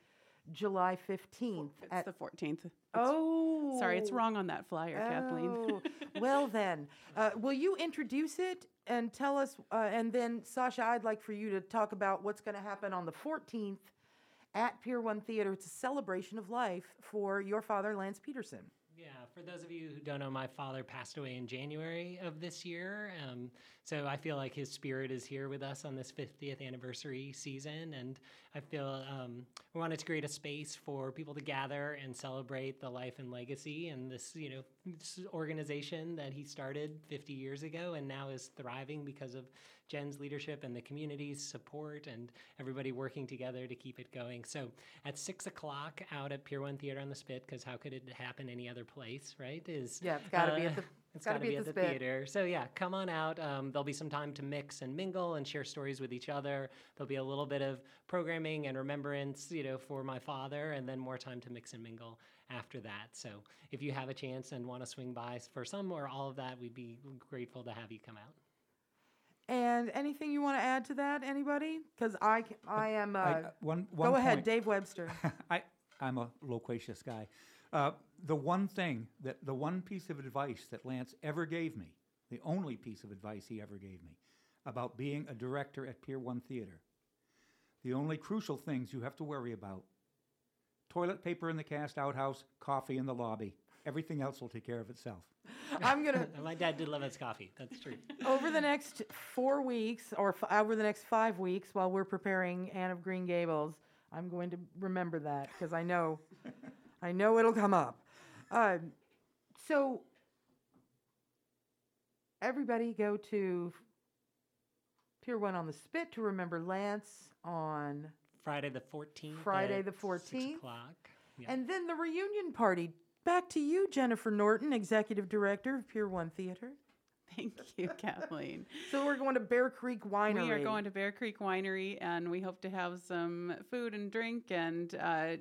July fifteenth. it's the 14th. oh, Sorry, it's wrong on that flyer, Kathleen. Oh, well (laughs) then, uh, will you introduce it and tell us? Uh, and then, Sasha, I'd like for you to talk about what's going to happen on the 14th at Pier One Theater. It's a celebration of life for your father, Lance Peterson. Yeah, for those of you who don't know, my father passed away in January of this year. Um, so I feel like his spirit is here with us on this 50th anniversary season. And I feel um, we wanted to create a space for people to gather and celebrate the life and legacy and this, you know, this organization that he started 50 years ago and now is thriving because of Jen's leadership and the community's support and everybody working together to keep it going. So at six o'clock out at Pier One Theater on the Spit, because how could it happen any other place, right? Is Yeah, it's gotta be at the- (laughs) it's gotta be be at at the the theater. So yeah, come on out. Um, there'll be some time to mix and mingle and share stories with each other. There'll be a little bit of programming and remembrance, you know, for my father, and then more time to mix and mingle after that. So if you have a chance and want to swing by for some or all of that, we'd be grateful to have you come out. And anything you want to add to that, anybody? Because I, am. Uh, I- uh, one, one go ahead, point. Dave Webster. (laughs) I, I'm a loquacious guy. Uh, the one thing that the one piece of advice that Lance ever gave me, the only piece of advice he ever gave me about being a director at Pier One Theater, The only crucial things you have to worry about toilet paper in the cast outhouse, coffee in the lobby. Everything else will take care of itself. (laughs) I'm gonna (laughs) My dad did love his coffee. That's true. (laughs) over the next four weeks or f- over the next five weeks while we're preparing Anne of Green Gables. I'm going to remember that because I know, I know it'll come up. Uh, so everybody go to Pier One on the Spit to remember Lance on Friday the 14th. Friday the 14th. 6 o'clock. Yeah. And then the reunion party. Back to you, Jennifer Norton, Executive Director of Pier One Theater. Thank you, (laughs) Kathleen. So we're going to Bear Creek Winery. We are going to Bear Creek Winery, and we hope to have some food and drink and uh,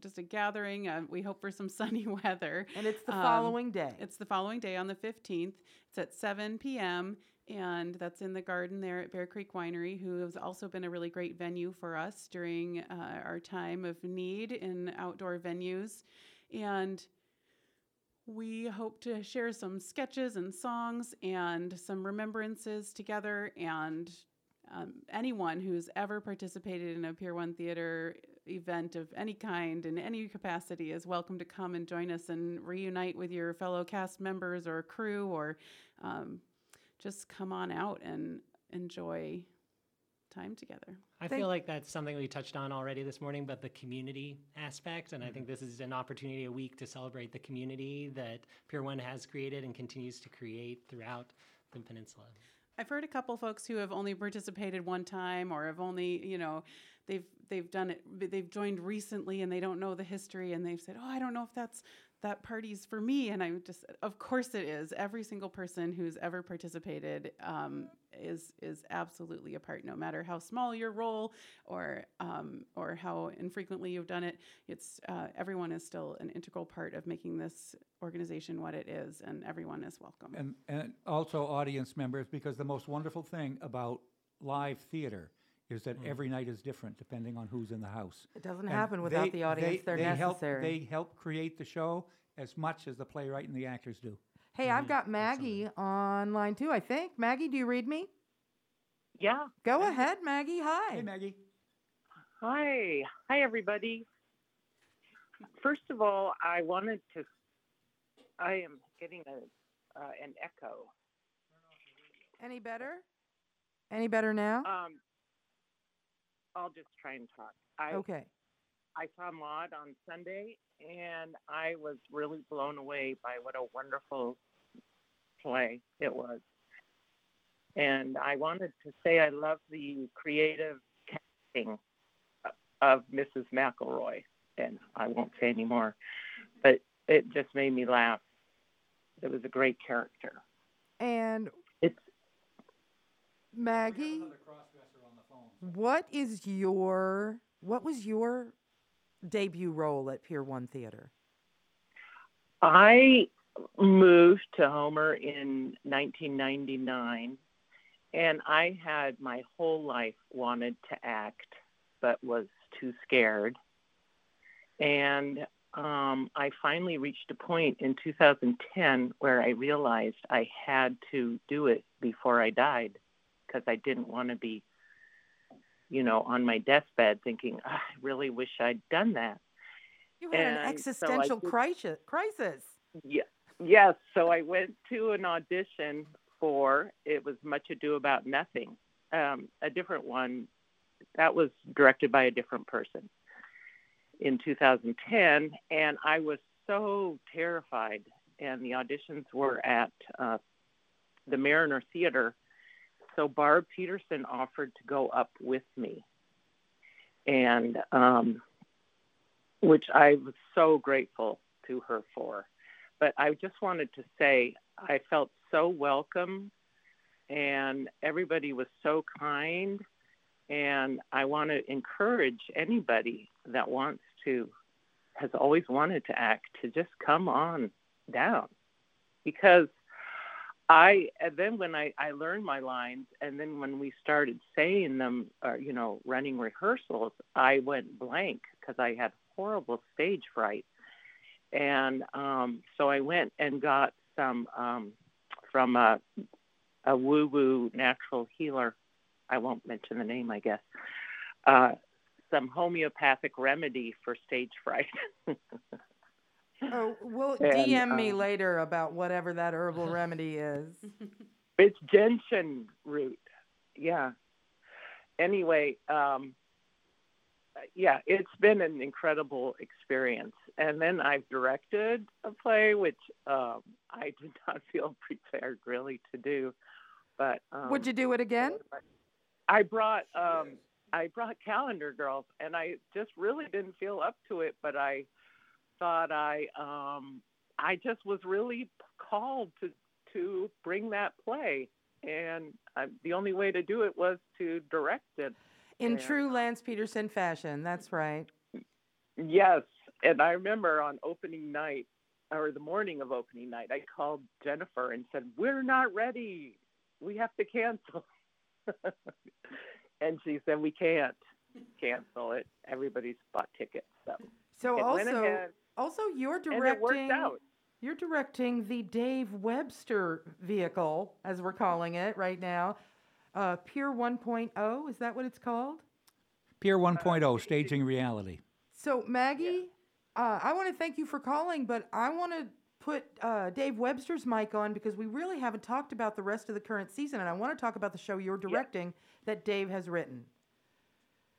just a gathering. Uh, we hope for some (laughs) sunny weather. and it's the Um, following day. It's the following day on the 15th. It's at 7 p.m. And that's in the garden there at Bear Creek Winery, who has also been a really great venue for us during uh, our time of need in outdoor venues. And we hope to share some sketches and songs and some remembrances together. And um, anyone who's ever participated in a Pier 1 Theater event of any kind in any capacity is welcome to come and join us and reunite with your fellow cast members or crew or um, just come on out and enjoy time together. I Thank- feel like that's something we touched on already this morning, but the community aspect. And I think mm-hmm. this is an opportunity a week to celebrate the community that Pier 1 has created and continues to create throughout the peninsula. I've heard a couple folks who have only participated one time or have only, you know, they've they've done it they've joined recently and they don't know the history and they've said, "Oh, I don't know if that's that party's for me." And I just of course it is. Every single person who's ever participated um, is is absolutely a part no matter how small your role or um, or how infrequently you've done it. It's uh, everyone is still an integral part of making this organization what it is and everyone is welcome. And, and also audience members, because the most wonderful thing about live theater is that every night is different depending on who's in the house. It doesn't And happen without they- the audience. they- They're they help- They help create the show as much as the playwright and the actors do. hey, I've got Maggie on line two, I think. Maggie, do you read me? Yeah. Go ahead, Maggie. Hi. Hey, Maggie. Hi. Hi, everybody. First of all, I wanted to. I am getting a uh, an echo. Any better? Any better now? Um, I'll just try and talk. I okay. I saw Maud on Sunday, and I was really blown away by what a wonderful play it was. And I wanted to say I love the creative casting of Mrs. McElroy, and I won't say any more, but it just made me laugh. It was a great character. And It's Maggie, what is your what was your debut role at Pier One Theater? I moved to Homer in 1999, and I had my whole life wanted to act, but was too scared. And um, I finally reached a point in 2010 where I realized I had to do it before I died because I didn't want to be, you know, on my deathbed thinking, "Ah, I really wish I'd done that. You had an And so existential did- crisis. Crisis. Yeah. Yes. So I went to an audition for it was Much Ado About Nothing, um, a different one that was directed by a different person in 2010, and I was so terrified. And the auditions were at uh, the Mariner Theater, so Barb Peterson offered to go up with me, and um, which I was so grateful to her for but I just wanted to say I felt so welcome and everybody was so kind. And I want to encourage anybody that wants to, has always wanted to act, to just come on down. Because I, and then when I, I learned my lines, and then when we started saying them, or, you know, running rehearsals, I went blank because I had horrible stage fright and um, so I went and got some um, from a, a woo-woo natural healer. I won't mention the name, I guess. uh, some homeopathic remedy for stage fright. (laughs) Oh, well, And, DM me um, later about whatever that herbal remedy is. (laughs) it's gentian root. Yeah. Anyway, um, yeah, it's been an incredible experience. And then I've directed a play, which um, I did not (laughs) feel prepared really to do. But um, Would you do it again? I brought um, I brought Calendar Girls, and I just really didn't feel up to it. But I thought I um, I just was really called to to bring that play, and I, the only way to do it was to direct it. In And- true Lance Peterson fashion, that's right. Yes, and I remember on opening night or the morning of opening night, I called Jennifer and said, "We're not ready. We have to cancel." (laughs) and she said, "We can't cancel it. Everybody's bought tickets." So So it also, also you're and it directing. worked out. You're directing the Dave Webster vehicle, as we're calling it right now. Uh, Pier 1.0, is that what it's called? Pier 1.0, staging reality. So, Maggie, uh, I want to thank you for calling, but I want to put uh, Dave Webster's mic on because we really haven't talked about the rest of the current season, and I want to talk about the show you're directing that Dave has written.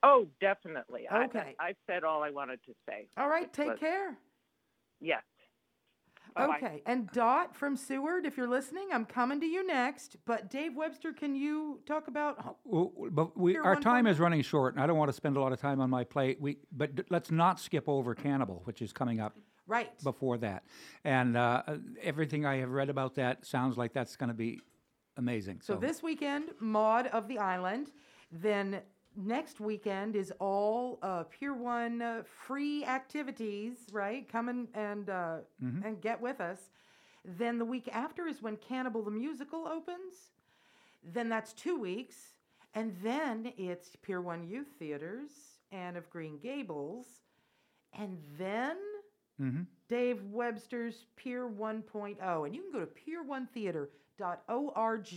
Oh, definitely. Okay. I, I've said all I wanted to say. All right, take Let's- care. Yes. Bye-bye. Okay, and Dot from Seward, if you're listening, I'm coming to you next. But Dave Webster, can you talk about? W- w- But we, our time 1.0? is running short, and I don't want to spend a lot of time on my plate. We, but d- let's not skip over Cannibal, which is coming up Right. before that. And uh, uh, everything I have read about that sounds like that's going to be amazing. So this weekend, Maud of the Island. Then next weekend is all uh, Pier One uh, free activities. Right, come and and uh, Mhm. and get with us. Then the week after is when Cannibal the Musical opens. Then that's two weeks, and then it's Pier One Youth Theaters, Anne of Green Gables, and then hmm Dave Webster's Pier 1.0. And you can go to pier1theater.org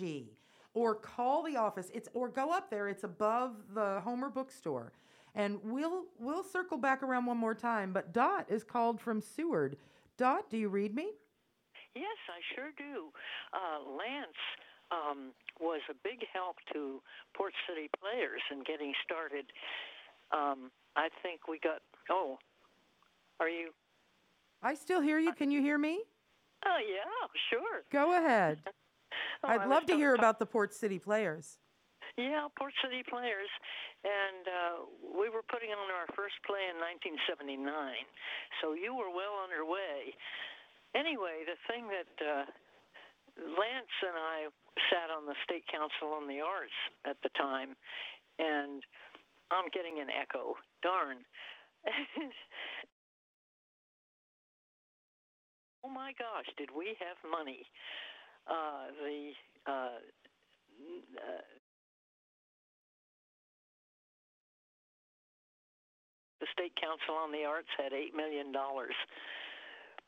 or call the office. It's or go up there. It's above the Homer bookstore. And we'll we'll circle back around one more time. But Dot is called from Seward. Dot, do you read me? Yes, I sure do. Uh, Lance um, was a big help to Port City players in getting started. Um, I think we got. Oh, are you? I still hear you. Can you hear me? Oh yeah, sure. Go ahead. (laughs) Oh, I'd love to hear talk- about the Port City players. Yeah, Port City players, and uh, we were putting on our first play in 1979, so you were well underway. Anyway, the thing that uh, Lance and I sat on the State Council on the Arts at the time, and I'm getting an echo. Darn. (laughs) oh my gosh, did we have money? Uh, the uh, uh, the State Council on the Arts had eight million dollars.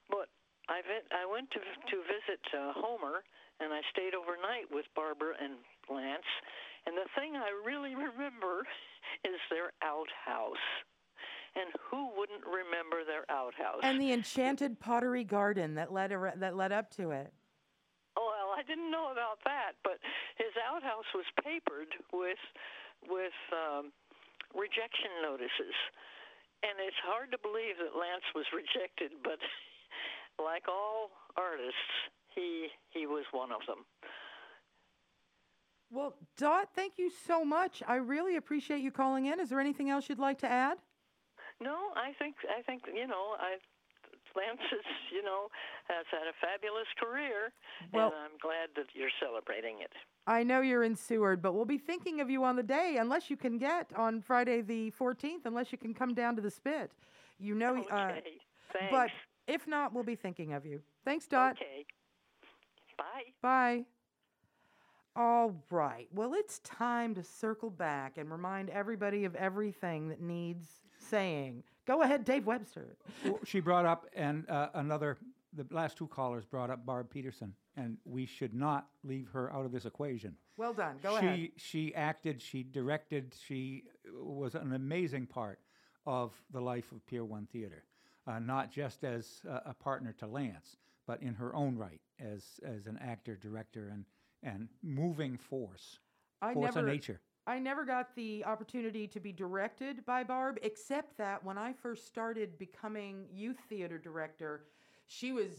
But I went, I went to to visit uh, Homer, and I stayed overnight with Barbara and Lance. And the thing I really (laughs) remember is their outhouse. And who wouldn't remember their outhouse? And the enchanted pottery garden that led that led up to it. I didn't know about that, but his outhouse was papered with with um, rejection notices, and it's hard to believe that Lance was rejected. But (laughs) like all artists, he he was one of them. Well, Dot, thank you so much. I really appreciate you calling in. Is there anything else you'd like to add? No, I think I think you know I. Lance is, you know, has had a fabulous career, Well- and I'm glad that you're celebrating it. I know you're in Seward, but we'll be thinking of you on the day, unless you can get on Friday the 14th, unless you can come down to the Spit. You know, uh, thanks. but if not, we'll be thinking of you. Thanks, Dot. Okay. Bye. Bye. All right. Well, it's time to circle back and remind everybody of everything that needs saying. Go ahead, Dave Webster. She brought up and uh, another the last two callers brought up Barb Peterson, and we should not leave her out of this equation. Well done. Go she, ahead. She acted, she directed, she was an amazing part of the life of Pier 1 Theater, uh, not just as a, a partner to Lance, but in her own right as, as an actor, director, and, and moving force, I force never, of nature. I never got the opportunity to be directed by Barb, except that when I first started becoming youth theater director, she was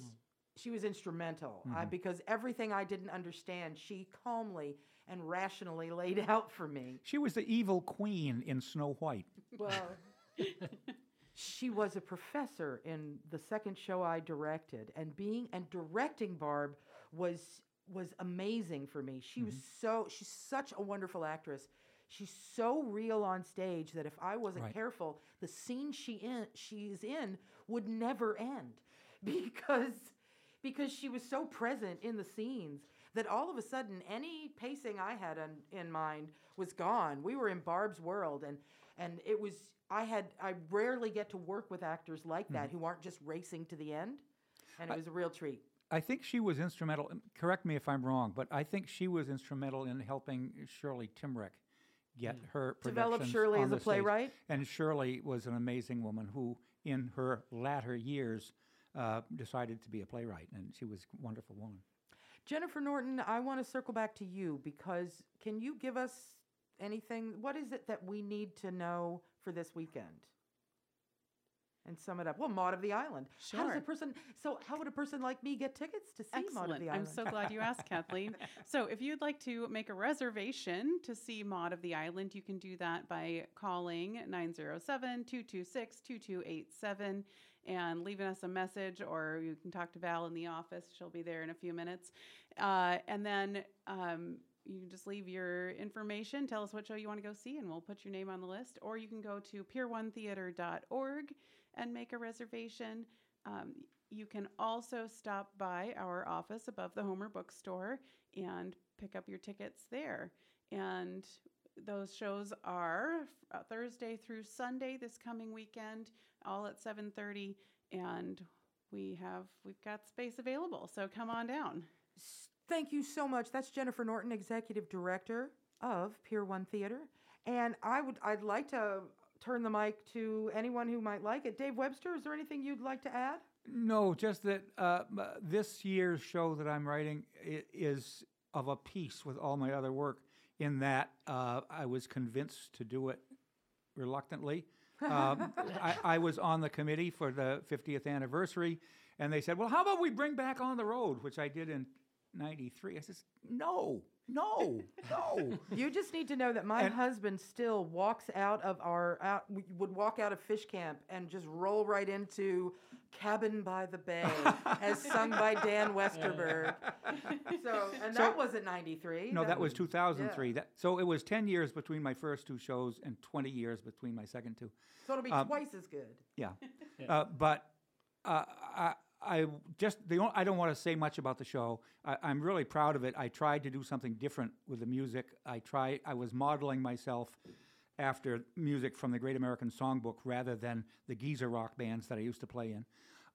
she was instrumental uh, Mhm. because everything I didn't understand, she calmly and rationally (laughs) laid out for me. She was the evil queen in Snow White. Well, (laughs) she was a professor in the second show I directed, and being and directing Barb was was amazing for me. She was mm-hmm. so she's such a wonderful actress. She's so real on stage that if I wasn't Right. careful, the scene she in she's in would never end (laughs) because because she was so present in the scenes that all of a sudden any pacing I had in, in mind was gone. We were in Barb's world and and it was I had I rarely get to work with actors like that mm-hmm. who aren't just racing to the end. And it was a real treat. I think she was instrumental. Correct me if I'm wrong, but I think she was instrumental in helping Shirley Timrick get her Develop Shirley on as a the stage. playwright? And Shirley was an amazing woman who, in her latter years, uh, decided to be a playwright, and she was a wonderful woman. Jennifer Norton, I want to circle back to you because can you give us anything? What is it that we need to know for this weekend? And sum it up. Well, Maud of the Island. Sure. How does a person? So, how would a person like me get tickets to see Maud of the I'm so glad you asked, Kathleen. (laughs) So, if you'd like to make a reservation to see Maud of the Island, you can do that by calling 907 226 2287 and leaving us a message, or you can talk to Val in the office. She'll be there in a few minutes. Uh, and then um, you can just leave your information, tell us what show you want to go see, and we'll put your name on the list. Or you can go to pier1theater.org and make a reservation. Um, you can also stop by our office above the Homer Bookstore and pick up your tickets there. And those shows are uh, Thursday through Sunday this coming weekend, all at 7:30, and we have we've got space available. So come on down. Thank you so much. That's Jennifer Norton, Executive Director of Pier One Theater. And I would I'd like to turn the mic to anyone who might like it. Dave Webster, is there anything you'd like to add? No, just that uh, this year's show that I'm writing is of a piece with all my other work in that uh, I was convinced to do it reluctantly. (laughs) Um, I, I was on the committee for the 50th anniversary, and they said, "Well, how about we bring back on the road?" Which I did in '93. I says, "No, no, no." (laughs) You just need to know that my And- husband still walks out of our out would walk out of fish camp and just roll right into Cabin by the Bay (laughs) as sung by Dan Westerberg. So and So- that wasn't 93. No, that was 2003. yeah. That, so it was 10 years between my first two shows and 20 years between my second two. So it'll be um, twice as good. Yeah. (laughs) Uh, but uh, I, I just the only, I don't want to say much about the show. I, I'm really proud of it. I tried to do something different with the music. I try. I was modeling myself after music from the Great American Songbook rather than the geezer rock bands that I used to play in.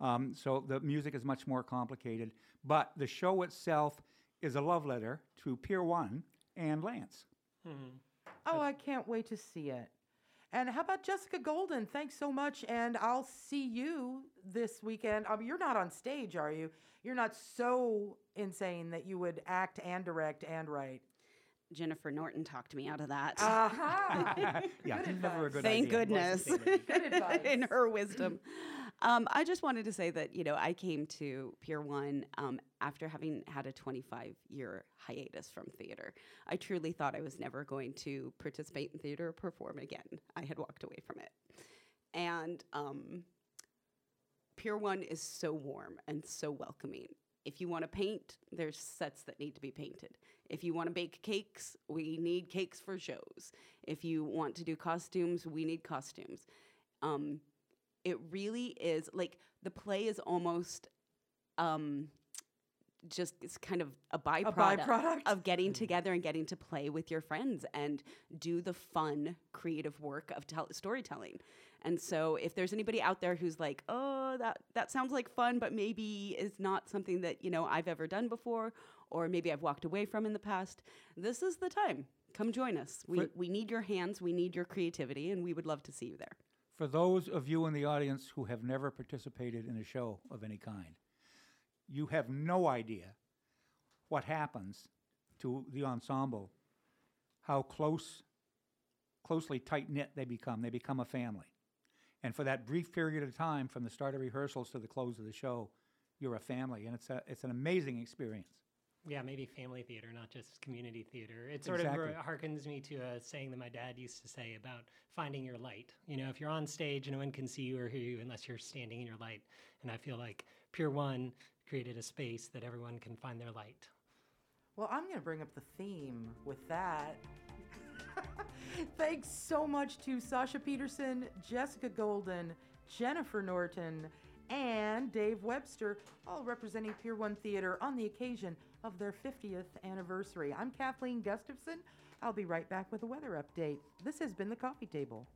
Um, so the music is much more complicated. But the show itself is a love letter to Pier One and Lance. Oh, I can't wait to see it. And how about Jessica Golden? Thanks so much. And I'll see you this weekend. Um, you're not on stage, are you? You're not so insane that you would act and direct and write. Jennifer Norton talked me out of that. Aha! (laughs) Yeah, Good never a good Thank idea. goodness. Good advice. (laughs) In her wisdom. Um, I just wanted to say that, you know, I came to Pier 1 um, after having had a 25 year hiatus from theater. I truly thought I was never going to participate in theater or perform again. I had walked away from it. And um, Pier 1 is so warm and so welcoming. If you want to paint, there's sets that need to be painted. If you want to bake cakes, we need cakes for shows. If you want to do costumes, we need costumes. Um, it really is like the play is almost um, just it's kind of a byproduct, byproduct? of getting together and getting to play with your friends and do the fun creative work of tell- storytelling And so, if there's anybody out there who's like, "Oh, that that sounds like fun, but maybe is not something that you know I've ever done before, or maybe I've walked away from in the past," this is the time. Come join us. We For- we need your hands, we need your creativity, and we would love to see you there. For those of you in the audience who have never participated in a show of any kind, you have no idea what happens to the ensemble, how close, closely tight knit they become. They become a family. And for that brief period of time, from the start of rehearsals to the close of the show, you're a family, and it's a it's an amazing experience. Yeah, maybe family theater, not just community theater. It sort Exactly. of harkens me to a saying that my dad used to say about finding your light. You know, if you're on stage, no one can see you or hear you unless you're standing in your light. And I feel like Pier One created a space that everyone can find their light. Well, I'm going to bring up the theme with that. (laughs) Thanks so much to Sasha Peterson, Jessica Golden, Jennifer Norton, and Dave Webster, all representing Pier 1 Theater on the occasion of their 50th anniversary. I'm Kathleen Gustafson. I'll be right back with a weather update. This has been the Coffee Table.